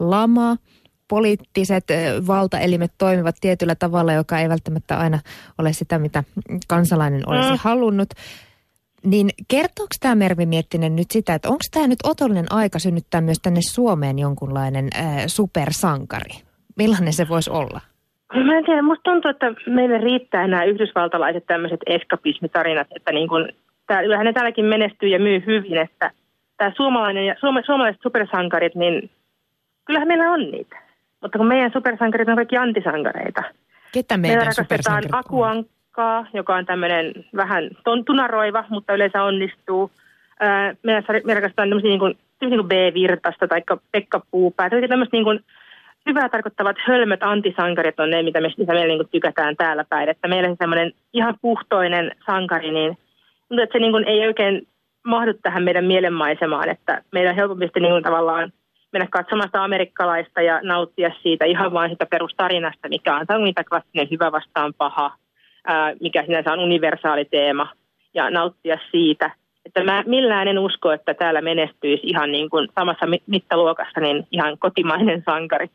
lama, poliittiset valtaelimet toimivat tietyllä tavalla, joka ei välttämättä aina ole sitä, mitä kansalainen olisi mm. halunnut. Niin kertooko tämä Mervi Miettinen nyt sitä, että onko tämä nyt otollinen aika synnyttää myös tänne Suomeen jonkunlainen äh, supersankari? Millainen se voisi olla? Mä en tiedä, musta tuntuu, että meille riittää nämä yhdysvaltalaiset tämmöiset eskapismitarinat, että niin kun, tää, kyllähän ne täälläkin menestyy ja myy hyvin, että tämä suomalainen ja suoma, suomalaiset supersankarit, niin kyllähän meillä on niitä. Mutta kun meidän supersankarit on kaikki antisankareita. Ketä meidän Meillä rakastetaan Akuankkaa, joka on tämmöinen vähän tunaroiva, mutta yleensä onnistuu. Meillä me rakastetaan tämmöisiä niin kuin, niin kuin B-Virtasta tai Pekka Puupää. Tämmöistä niin kuin, hyvää tarkoittavat hölmöt antisankarit on ne, mitä me, mitä meillä niin tykätään täällä päin. Että meillä on semmoinen ihan puhtoinen sankari, niin mutta että se niin kuin ei oikein mahdu tähän meidän mielenmaisemaan, että meidän on helpompi niin kuin tavallaan mennä katsomaan sitä amerikkalaista ja nauttia siitä ihan vain sitä perustarinasta, mikä on mitä klassinen hyvä vastaan paha, ää, mikä sinänsä on universaali teema, ja nauttia siitä. Että mä millään en usko, että täällä menestyisi ihan niin kuin samassa mittaluokassa niin ihan kotimainen sankari.